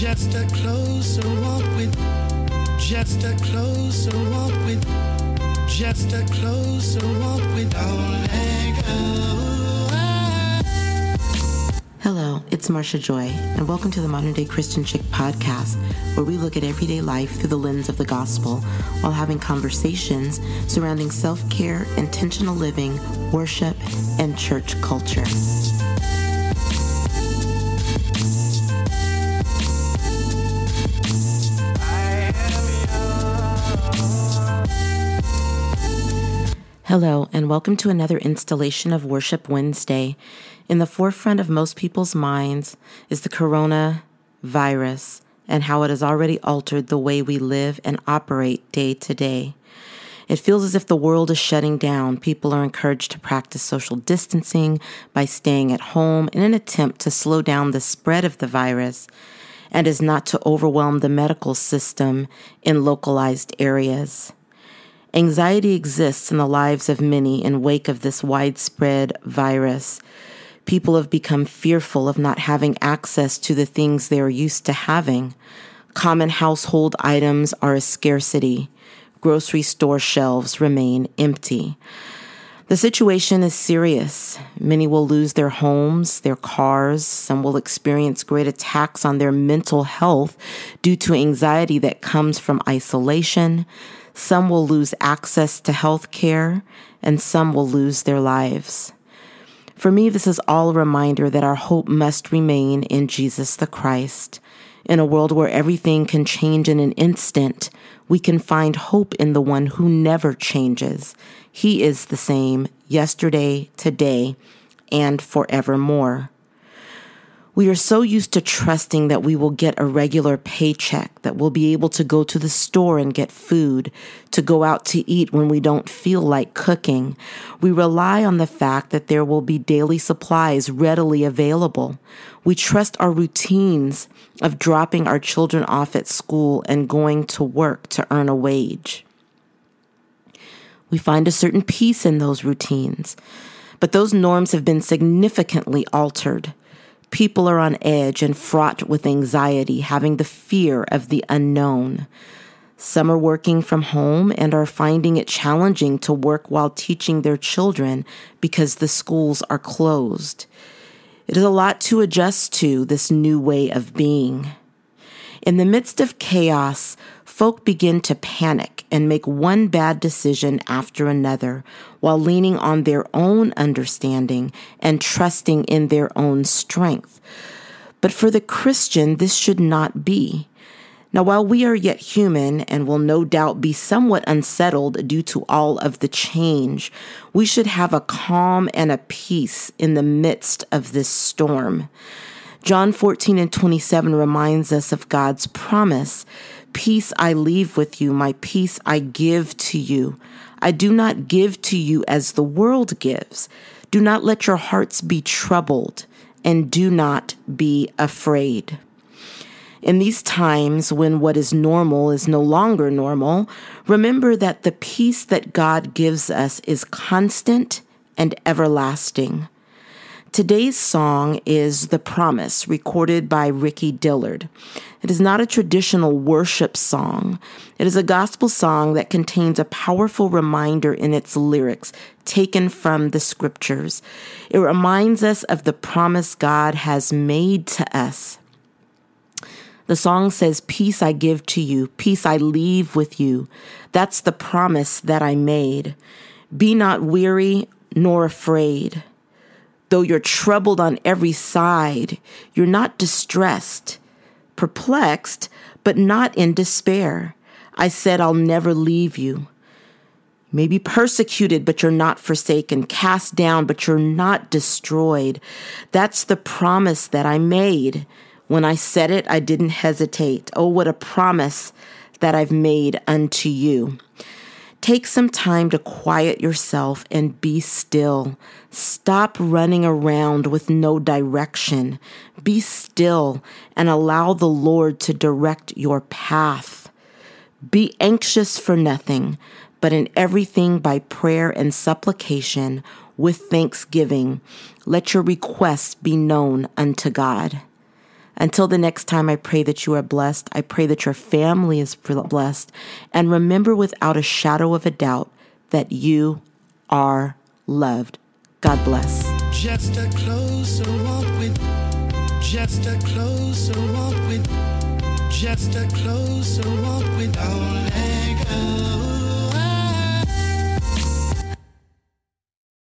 Just a closer walk with, just a closer walk with, just a closer walk with. Hello, it's Marcia Joy, and welcome to the Modern Day Christian Chick podcast, where we look at everyday life through the lens of the gospel while having conversations surrounding self care, intentional living, worship, and church culture. Hello, and welcome to another installation of Worship Wednesday. In the forefront of most people's minds is the coronavirus and how it has already altered the way we live and operate day to day. It feels as if the world is shutting down. People are encouraged to practice social distancing by staying at home in an attempt to slow down the spread of the virus and is not to overwhelm the medical system in localized areas. Anxiety exists in the lives of many in wake of this widespread virus. People have become fearful of not having access to the things they are used to having. Common household items are a scarcity. Grocery store shelves remain empty. The situation is serious. Many will lose their homes, their cars. Some will experience great attacks on their mental health due to anxiety that comes from isolation. Some will lose access to health care, and some will lose their lives. For me, this is all a reminder that our hope must remain in Jesus the Christ. In a world where everything can change in an instant, we can find hope in the one who never changes. He is the same yesterday, today, and forevermore. We are so used to trusting that we will get a regular paycheck, that we'll be able to go to the store and get food, to go out to eat when we don't feel like cooking. We rely on the fact that there will be daily supplies readily available. We trust our routines of dropping our children off at school and going to work to earn a wage. We find a certain peace in those routines, but those norms have been significantly altered. People are on edge and fraught with anxiety, having the fear of the unknown. Some are working from home and are finding it challenging to work while teaching their children because the schools are closed. It is a lot to adjust to this new way of being. In the midst of chaos, folk begin to panic and make one bad decision after another while leaning on their own understanding and trusting in their own strength. But for the Christian, this should not be. Now, while we are yet human and will no doubt be somewhat unsettled due to all of the change, we should have a calm and a peace in the midst of this storm. John 14 and 27 reminds us of God's promise Peace I leave with you, my peace I give to you. I do not give to you as the world gives. Do not let your hearts be troubled, and do not be afraid. In these times when what is normal is no longer normal, remember that the peace that God gives us is constant and everlasting. Today's song is The Promise, recorded by Ricky Dillard. It is not a traditional worship song. It is a gospel song that contains a powerful reminder in its lyrics taken from the scriptures. It reminds us of the promise God has made to us. The song says, Peace I give to you, peace I leave with you. That's the promise that I made. Be not weary nor afraid. Though you're troubled on every side, you're not distressed, perplexed, but not in despair. I said, I'll never leave you. Maybe persecuted, but you're not forsaken, cast down, but you're not destroyed. That's the promise that I made. When I said it, I didn't hesitate. Oh, what a promise that I've made unto you. Take some time to quiet yourself and be still. Stop running around with no direction. Be still and allow the Lord to direct your path. Be anxious for nothing, but in everything by prayer and supplication with thanksgiving, let your requests be known unto God. Until the next time, I pray that you are blessed. I pray that your family is blessed. And remember without a shadow of a doubt that you are loved. God bless. Just a closer walk with, just a closer walk with, just a closer walk with our